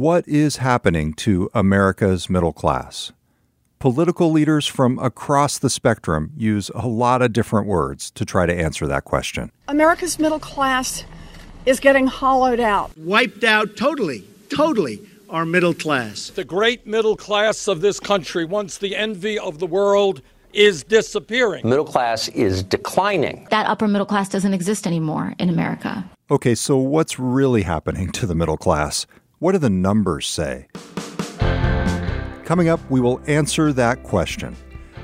What is happening to America's middle class? Political leaders from across the spectrum use a lot of different words to try to answer that question. America's middle class is getting hollowed out. Wiped out totally, totally our middle class. The great middle class of this country, once the envy of the world, is disappearing. Middle class is declining. That upper middle class doesn't exist anymore in America. Okay, so what's really happening to the middle class? What do the numbers say? Coming up, we will answer that question.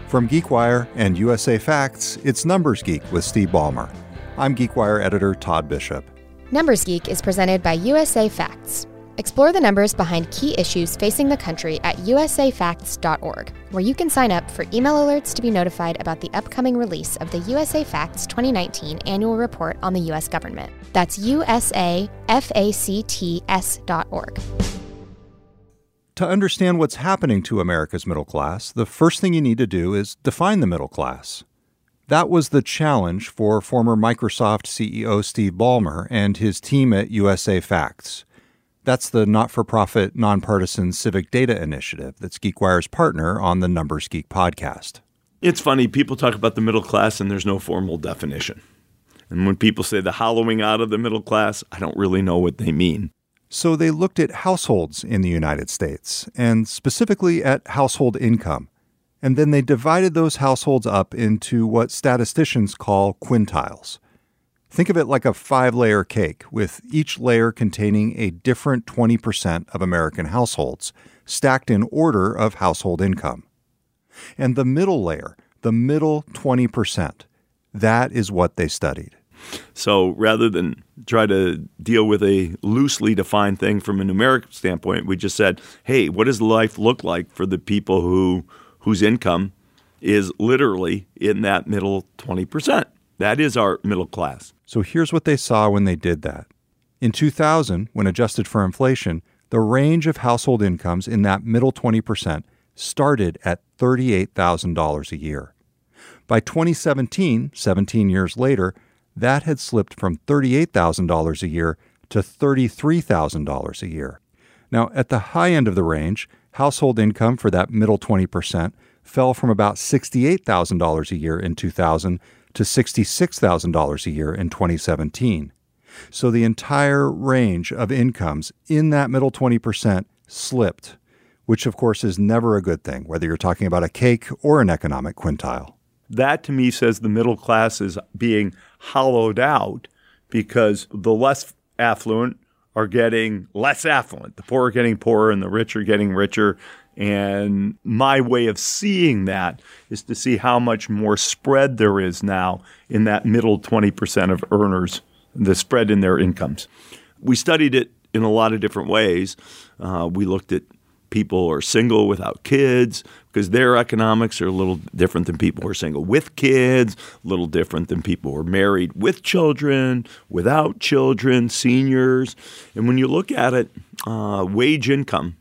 From GeekWire and USA Facts, it's Numbers Geek with Steve Ballmer. I'm GeekWire editor Todd Bishop. Numbers Geek is presented by USA Facts. Explore the numbers behind key issues facing the country at usafacts.org, where you can sign up for email alerts to be notified about the upcoming release of the USA Facts 2019 annual report on the U.S. government. That's usafacts.org. To understand what's happening to America's middle class, the first thing you need to do is define the middle class. That was the challenge for former Microsoft CEO Steve Ballmer and his team at USA Facts. That's the not for profit, nonpartisan civic data initiative that's GeekWire's partner on the Numbers Geek podcast. It's funny, people talk about the middle class and there's no formal definition. And when people say the hollowing out of the middle class, I don't really know what they mean. So they looked at households in the United States, and specifically at household income. And then they divided those households up into what statisticians call quintiles. Think of it like a five layer cake, with each layer containing a different 20% of American households, stacked in order of household income. And the middle layer, the middle 20%, that is what they studied. So rather than try to deal with a loosely defined thing from a numeric standpoint, we just said, hey, what does life look like for the people who whose income is literally in that middle 20%? That is our middle class. So here's what they saw when they did that. In 2000, when adjusted for inflation, the range of household incomes in that middle 20% started at $38,000 a year. By 2017, 17 years later, that had slipped from $38,000 a year to $33,000 a year. Now, at the high end of the range, household income for that middle 20% fell from about $68,000 a year in 2000 to $66,000 a year in 2017. So the entire range of incomes in that middle 20% slipped, which of course is never a good thing, whether you're talking about a cake or an economic quintile. That to me says the middle class is being hollowed out because the less affluent are getting less affluent. The poor are getting poorer and the rich are getting richer. And my way of seeing that is to see how much more spread there is now in that middle 20% of earners, the spread in their incomes. We studied it in a lot of different ways. Uh, we looked at people who are single without kids because their economics are a little different than people who are single with kids, a little different than people who are married with children, without children, seniors. And when you look at it, uh, wage income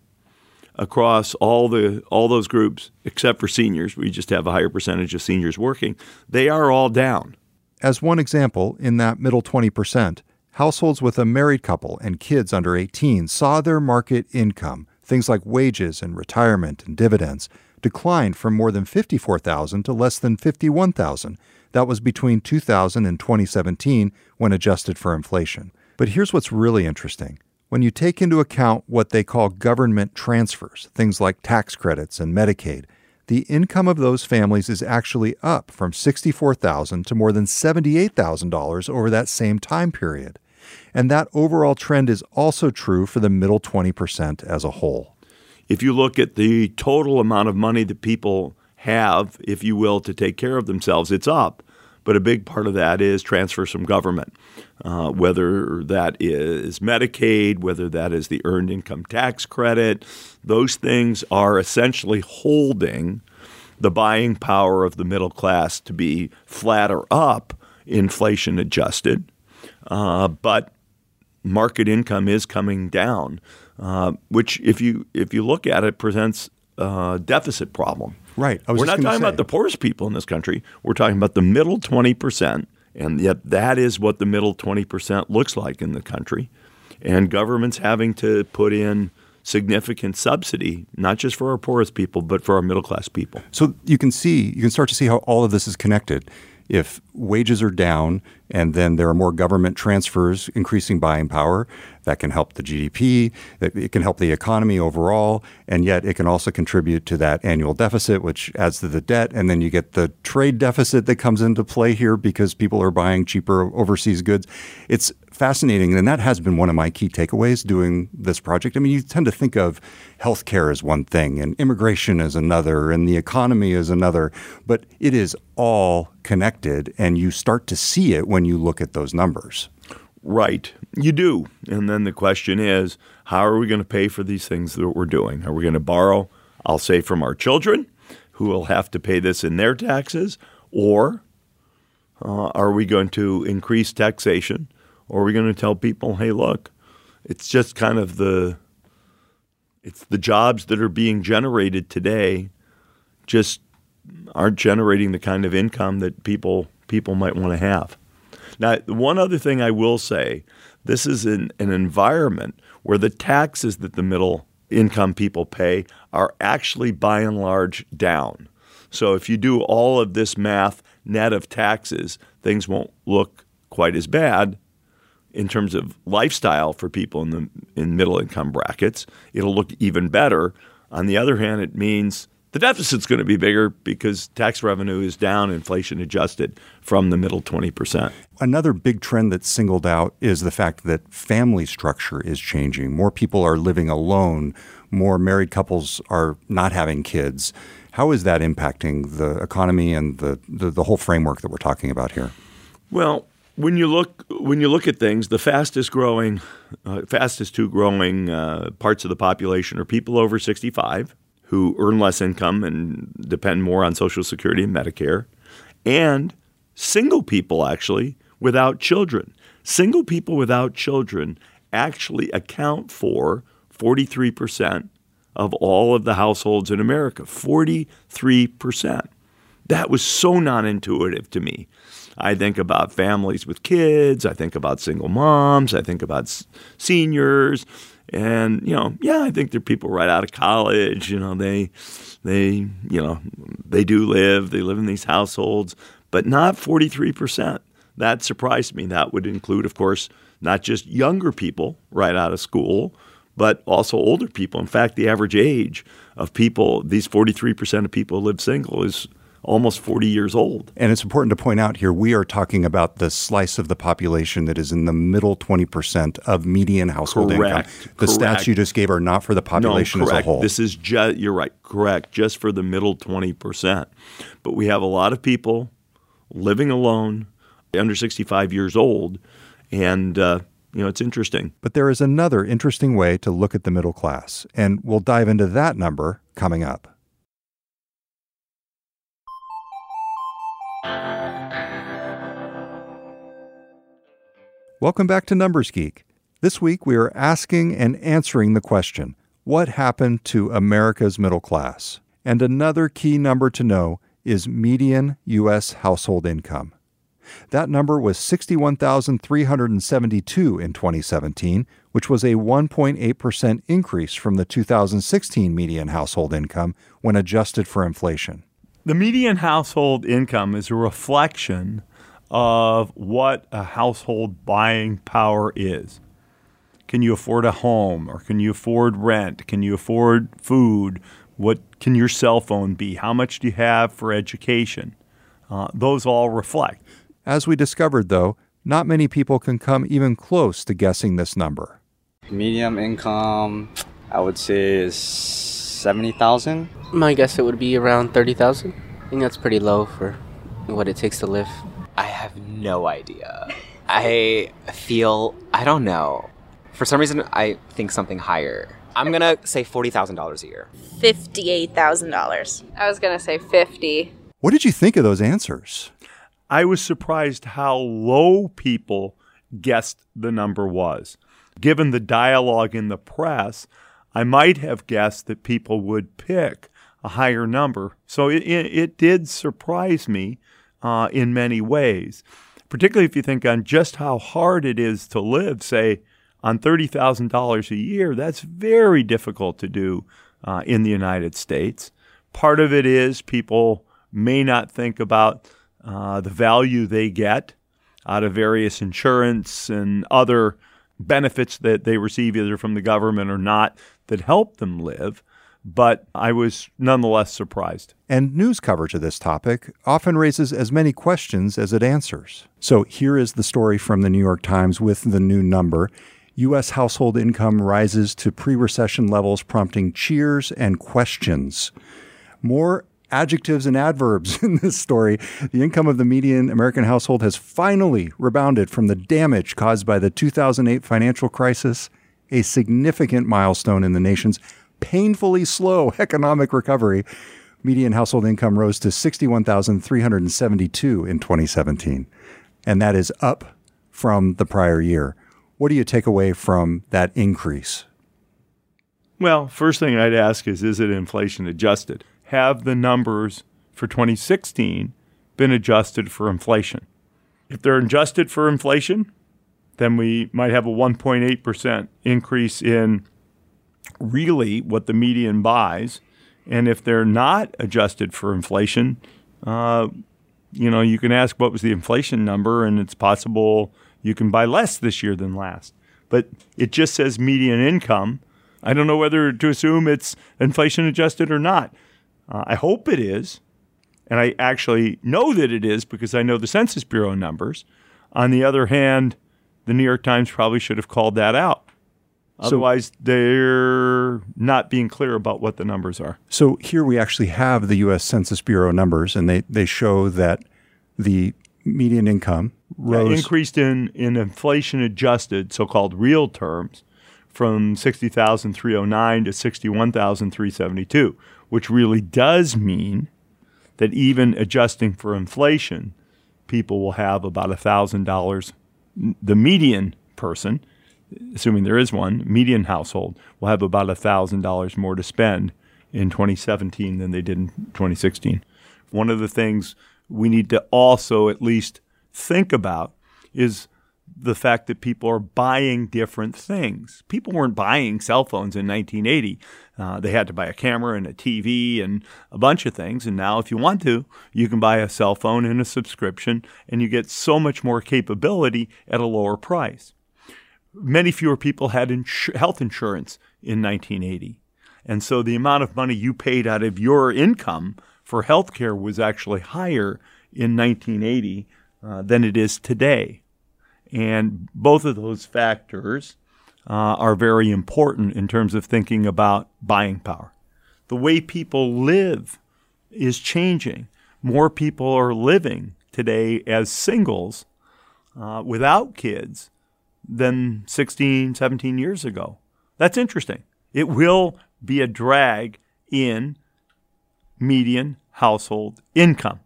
across all the all those groups except for seniors, we just have a higher percentage of seniors working. They are all down. As one example, in that middle 20%, households with a married couple and kids under 18 saw their market income things like wages and retirement and dividends, declined from more than 54,000 to less than 51,000. That was between 2000 and 2017 when adjusted for inflation. But here's what's really interesting. When you take into account what they call government transfers, things like tax credits and Medicaid, the income of those families is actually up from 64,000 to more than $78,000 over that same time period. And that overall trend is also true for the middle 20% as a whole. If you look at the total amount of money that people have, if you will, to take care of themselves, it's up. But a big part of that is transfers from government, uh, whether that is Medicaid, whether that is the earned income tax credit. Those things are essentially holding the buying power of the middle class to be flat or up, inflation adjusted. Uh, but market income is coming down, uh, which if you if you look at it presents a deficit problem. Right. We're not talking say. about the poorest people in this country. We're talking about the middle twenty percent, and yet that is what the middle twenty percent looks like in the country. And government's having to put in significant subsidy, not just for our poorest people, but for our middle class people. So you can see, you can start to see how all of this is connected. If wages are down and then there are more government transfers increasing buying power, that can help the GDP, it can help the economy overall, and yet it can also contribute to that annual deficit, which adds to the debt. And then you get the trade deficit that comes into play here because people are buying cheaper overseas goods. It's fascinating. And that has been one of my key takeaways doing this project. I mean, you tend to think of healthcare as one thing and immigration as another and the economy as another, but it is all connected and you start to see it when you look at those numbers. Right. You do. And then the question is how are we going to pay for these things that we're doing? Are we going to borrow, I'll say, from our children who will have to pay this in their taxes? Or uh, are we going to increase taxation or are we going to tell people, hey, look, it's just kind of the it's the jobs that are being generated today just aren't generating the kind of income that people people might want to have. Now, one other thing I will say, this is an, an environment where the taxes that the middle income people pay are actually by and large down. So if you do all of this math net of taxes, things won't look quite as bad in terms of lifestyle for people in the in middle income brackets. It'll look even better. On the other hand, it means the deficit's going to be bigger because tax revenue is down, inflation adjusted from the middle 20%. Another big trend that's singled out is the fact that family structure is changing. More people are living alone, more married couples are not having kids. How is that impacting the economy and the, the, the whole framework that we're talking about here? Well, when you look when you look at things, the fastest growing, uh, fastest two growing uh, parts of the population are people over 65 who earn less income and depend more on Social Security and Medicare, and single people actually without children. Single people without children actually account for 43% of all of the households in America. 43%. That was so non intuitive to me. I think about families with kids. I think about single moms. I think about s- seniors. And, you know, yeah, I think they're people right out of college. You know, they, they, you know, they do live, they live in these households, but not 43%. That surprised me. That would include, of course, not just younger people right out of school, but also older people. In fact, the average age of people, these 43% of people who live single, is almost 40 years old. And it's important to point out here we are talking about the slice of the population that is in the middle 20% of median household correct, income. The correct. stats you just gave are not for the population no, as a whole. This is just, you're right, correct, just for the middle 20%. But we have a lot of people living alone, under 65 years old, and uh, you know, it's interesting. But there is another interesting way to look at the middle class, and we'll dive into that number coming up. Welcome back to Numbers Geek. This week we are asking and answering the question What happened to America's middle class? And another key number to know is median U.S. household income. That number was 61,372 in 2017, which was a 1.8% increase from the 2016 median household income when adjusted for inflation. The median household income is a reflection of what a household buying power is. Can you afford a home or can you afford rent? Can you afford food? What can your cell phone be? How much do you have for education? Uh, those all reflect. As we discovered, though, not many people can come even close to guessing this number. Medium income, I would say, is 70,000. My guess it would be around 30,000. I think that's pretty low for what it takes to live. I have no idea. I feel, I don't know. For some reason, I think something higher. I'm gonna say $40,000 a year. $58,000. I was gonna say 50. What did you think of those answers? I was surprised how low people guessed the number was. Given the dialogue in the press, I might have guessed that people would pick a higher number. So it, it, it did surprise me uh, in many ways, particularly if you think on just how hard it is to live, say, on $30,000 a year, that's very difficult to do uh, in the United States. Part of it is people may not think about uh, the value they get out of various insurance and other benefits that they receive either from the government or not that help them live. But I was nonetheless surprised. And news coverage of this topic often raises as many questions as it answers. So here is the story from the New York Times with the new number. U.S. household income rises to pre recession levels, prompting cheers and questions. More adjectives and adverbs in this story. The income of the median American household has finally rebounded from the damage caused by the 2008 financial crisis, a significant milestone in the nation's painfully slow economic recovery. Median household income rose to 61,372 in 2017, and that is up from the prior year. What do you take away from that increase? Well, first thing I'd ask is is it inflation adjusted? Have the numbers for 2016 been adjusted for inflation? If they're adjusted for inflation, then we might have a 1.8% increase in really what the median buys. And if they're not adjusted for inflation, uh, you know, you can ask what was the inflation number, and it's possible you can buy less this year than last. But it just says median income. I don't know whether to assume it's inflation adjusted or not. Uh, I hope it is. And I actually know that it is because I know the Census Bureau numbers. On the other hand, the New York Times probably should have called that out. Otherwise, so, they're not being clear about what the numbers are. So here we actually have the U.S. Census Bureau numbers, and they, they show that the median income rose. Yeah, increased in, in inflation adjusted, so called real terms, from 60,309 to 61,372, which really does mean that even adjusting for inflation, people will have about $1,000. The median person, assuming there is one, median household, will have about $1,000 more to spend in 2017 than they did in 2016. One of the things we need to also at least think about is the fact that people are buying different things. People weren't buying cell phones in 1980. Uh, they had to buy a camera and a TV and a bunch of things. And now, if you want to, you can buy a cell phone and a subscription, and you get so much more capability at a lower price. Many fewer people had health insurance in 1980. And so the amount of money you paid out of your income for health care was actually higher in 1980 uh, than it is today. And both of those factors uh, are very important in terms of thinking about buying power. The way people live is changing. More people are living today as singles uh, without kids than 16, 17 years ago. That's interesting. It will be a drag in median household income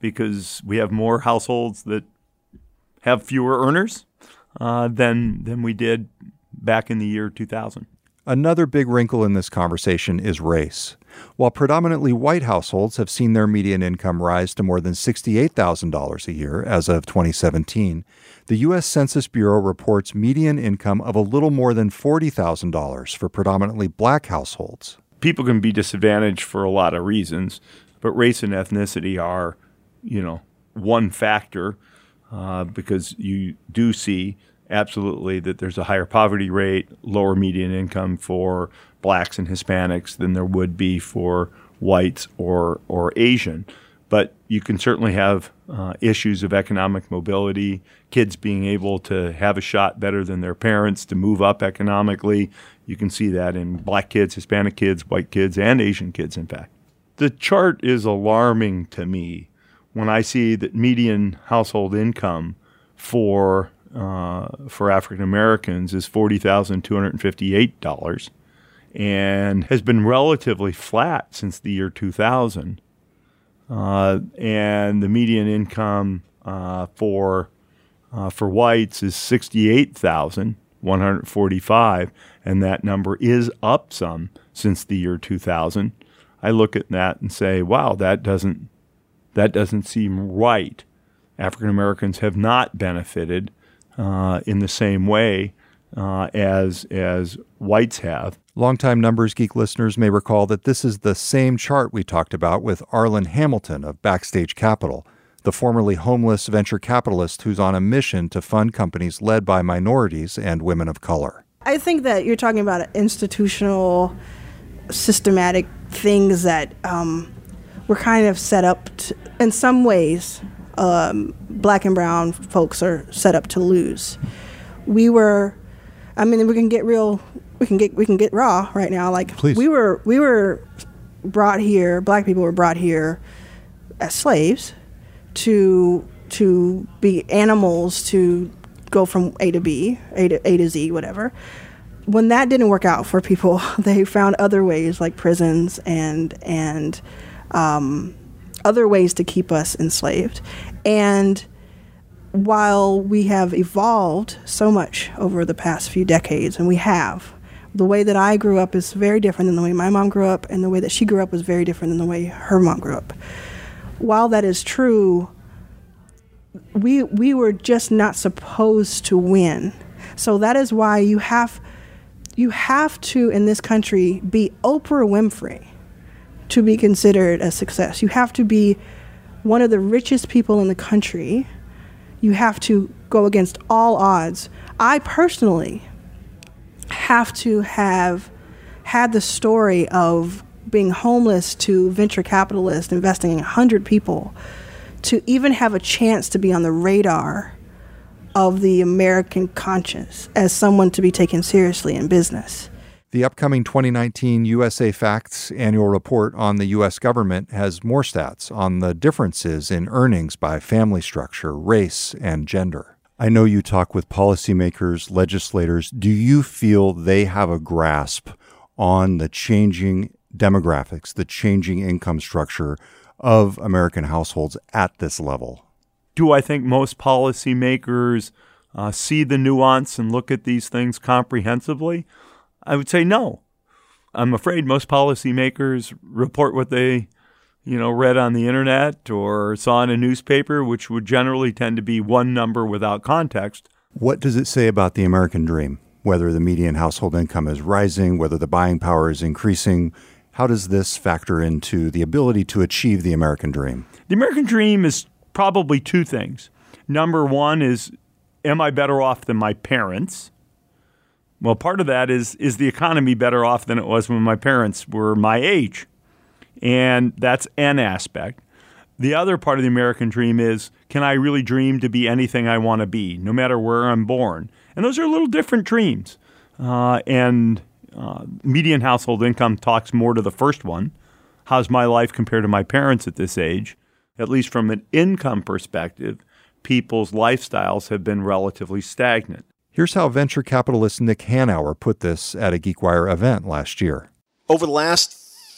because we have more households that have fewer earners uh, than than we did back in the year 2000. Another big wrinkle in this conversation is race. While predominantly white households have seen their median income rise to more than $68,000 a year as of 2017, the U.S. Census Bureau reports median income of a little more than $40,000 for predominantly black households people can be disadvantaged for a lot of reasons, but race and ethnicity are, you know, one factor uh, because you do see absolutely that there's a higher poverty rate, lower median income for blacks and Hispanics than there would be for whites or or Asian. But you can certainly have uh, issues of economic mobility, kids being able to have a shot better than their parents to move up economically, you can see that in black kids, Hispanic kids, white kids, and Asian kids, in fact. The chart is alarming to me when I see that median household income for uh, for African Americans is forty thousand two hundred and fifty eight dollars, and has been relatively flat since the year two thousand. Uh, and the median income uh, for uh, for whites is sixty eight thousand one hundred forty five, and that number is up some since the year 2000. I look at that and say, wow, that doesn't that doesn't seem right. African Americans have not benefited uh, in the same way uh, as as whites have. Longtime Numbers Geek listeners may recall that this is the same chart we talked about with Arlan Hamilton of Backstage Capital, the formerly homeless venture capitalist who's on a mission to fund companies led by minorities and women of color. I think that you're talking about institutional, systematic things that um, were kind of set up to, in some ways. Um, black and brown folks are set up to lose. We were, I mean, we can get real, we can get we can get raw right now. Like Please. we were we were brought here. Black people were brought here as slaves to to be animals to go from A to B, A to A to Z, whatever. When that didn't work out for people, they found other ways like prisons and and um, other ways to keep us enslaved. And while we have evolved so much over the past few decades, and we have, the way that I grew up is very different than the way my mom grew up, and the way that she grew up was very different than the way her mom grew up. While that is true, we we were just not supposed to win. So that is why you have you have to in this country be Oprah Winfrey to be considered a success. You have to be one of the richest people in the country. You have to go against all odds. I personally have to have had the story of being homeless to venture capitalists investing in 100 people to even have a chance to be on the radar of the American conscience as someone to be taken seriously in business. The upcoming 2019 USA Facts annual report on the U.S. government has more stats on the differences in earnings by family structure, race, and gender. I know you talk with policymakers, legislators. Do you feel they have a grasp on the changing demographics, the changing income structure of American households at this level? Do I think most policymakers uh, see the nuance and look at these things comprehensively? I would say no. I'm afraid most policymakers report what they, you know, read on the internet or saw in a newspaper, which would generally tend to be one number without context. What does it say about the American dream? Whether the median household income is rising, whether the buying power is increasing, how does this factor into the ability to achieve the American dream? The American dream is probably two things. Number one is, am I better off than my parents? Well, part of that is is the economy better off than it was when my parents were my age? And that's an aspect. The other part of the American dream is can I really dream to be anything I want to be, no matter where I'm born? And those are little different dreams. Uh, and uh, median household income talks more to the first one. How's my life compared to my parents at this age? At least from an income perspective, people's lifestyles have been relatively stagnant. Here's how venture capitalist Nick Hanauer put this at a GeekWire event last year. Over the last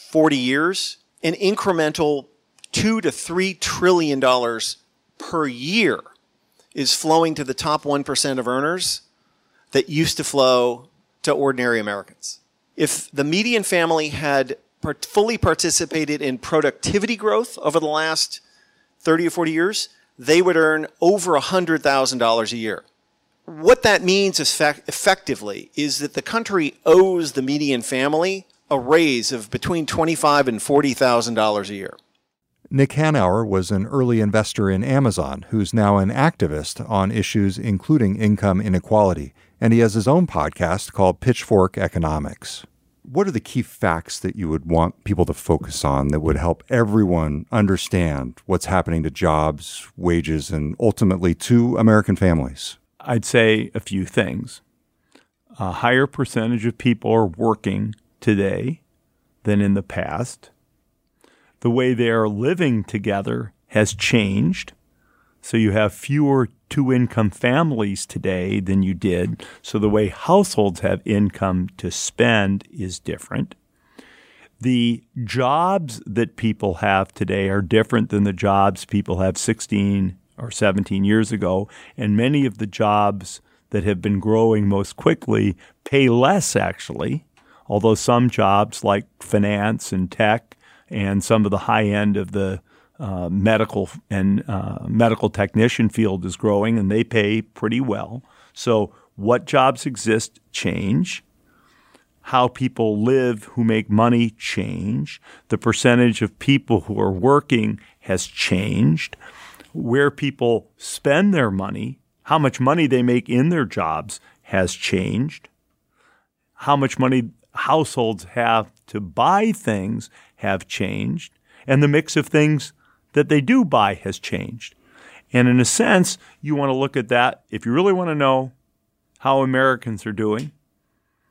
40 years, an incremental two to three trillion dollars per year is flowing to the top 1% of earners that used to flow to ordinary Americans. If the median family had part- fully participated in productivity growth over the last 30 or 40 years, they would earn over $100,000 a year. What that means effect- effectively is that the country owes the median family a raise of between 25 and $40,000 a year. Nick Hanauer was an early investor in Amazon who's now an activist on issues including income inequality, and he has his own podcast called Pitchfork Economics. What are the key facts that you would want people to focus on that would help everyone understand what's happening to jobs, wages, and ultimately to American families? I'd say a few things. A higher percentage of people are working today than in the past. The way they are living together has changed. So you have fewer two income families today than you did. So the way households have income to spend is different. The jobs that people have today are different than the jobs people have 16 or 17 years ago. And many of the jobs that have been growing most quickly pay less, actually, although some jobs like finance and tech and some of the high end of the uh, medical and uh, medical technician field is growing and they pay pretty well. So what jobs exist change. How people live who make money change. The percentage of people who are working has changed. Where people spend their money, how much money they make in their jobs has changed. How much money households have to buy things have changed. And the mix of things that they do buy has changed. And in a sense, you want to look at that. If you really want to know how Americans are doing,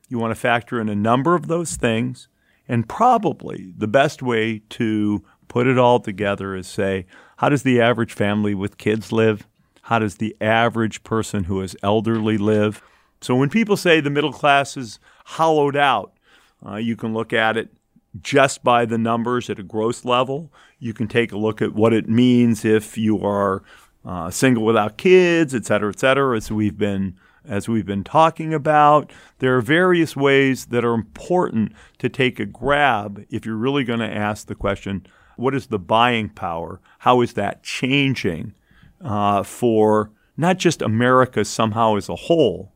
you want to factor in a number of those things. And probably the best way to put it all together is say, how does the average family with kids live? How does the average person who is elderly live? So when people say the middle class is hollowed out, uh, you can look at it just by the numbers at a gross level. You can take a look at what it means if you are uh, single without kids, et cetera, et cetera, as we've been as we've been talking about. There are various ways that are important to take a grab if you're really going to ask the question, what is the buying power? How is that changing uh, for not just America somehow as a whole,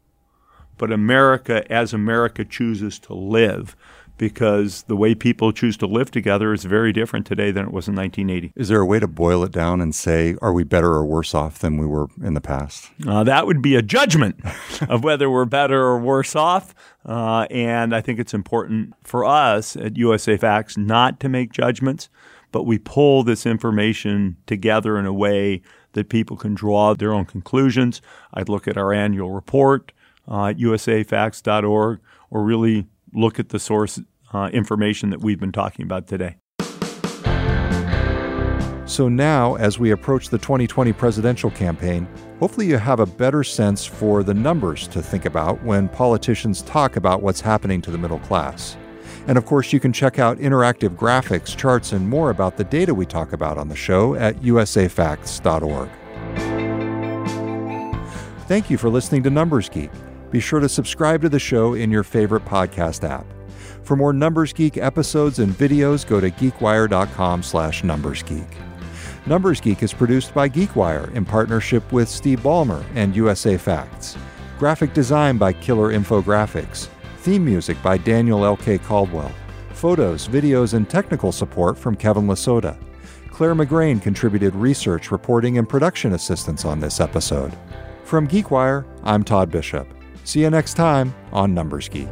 but America as America chooses to live? because the way people choose to live together is very different today than it was in 1980. Is there a way to boil it down and say, are we better or worse off than we were in the past? Uh, that would be a judgment of whether we're better or worse off. Uh, and I think it's important for us at USA Facts not to make judgments, but we pull this information together in a way that people can draw their own conclusions. I'd look at our annual report uh, at usafacts.org or really look at the source uh, information that we've been talking about today. So now, as we approach the 2020 presidential campaign, hopefully you have a better sense for the numbers to think about when politicians talk about what's happening to the middle class. And of course, you can check out interactive graphics, charts, and more about the data we talk about on the show at usafacts.org. Thank you for listening to Numbers Geek. Be sure to subscribe to the show in your favorite podcast app. For more Numbers Geek episodes and videos, go to geekwire.com slash numbersgeek. Numbers Geek is produced by GeekWire in partnership with Steve Ballmer and USA Facts. Graphic design by Killer Infographics. Theme music by Daniel L.K. Caldwell. Photos, videos, and technical support from Kevin Lisota. Clare McGrane contributed research, reporting, and production assistance on this episode. From GeekWire, I'm Todd Bishop. See you next time on Numbers Geek.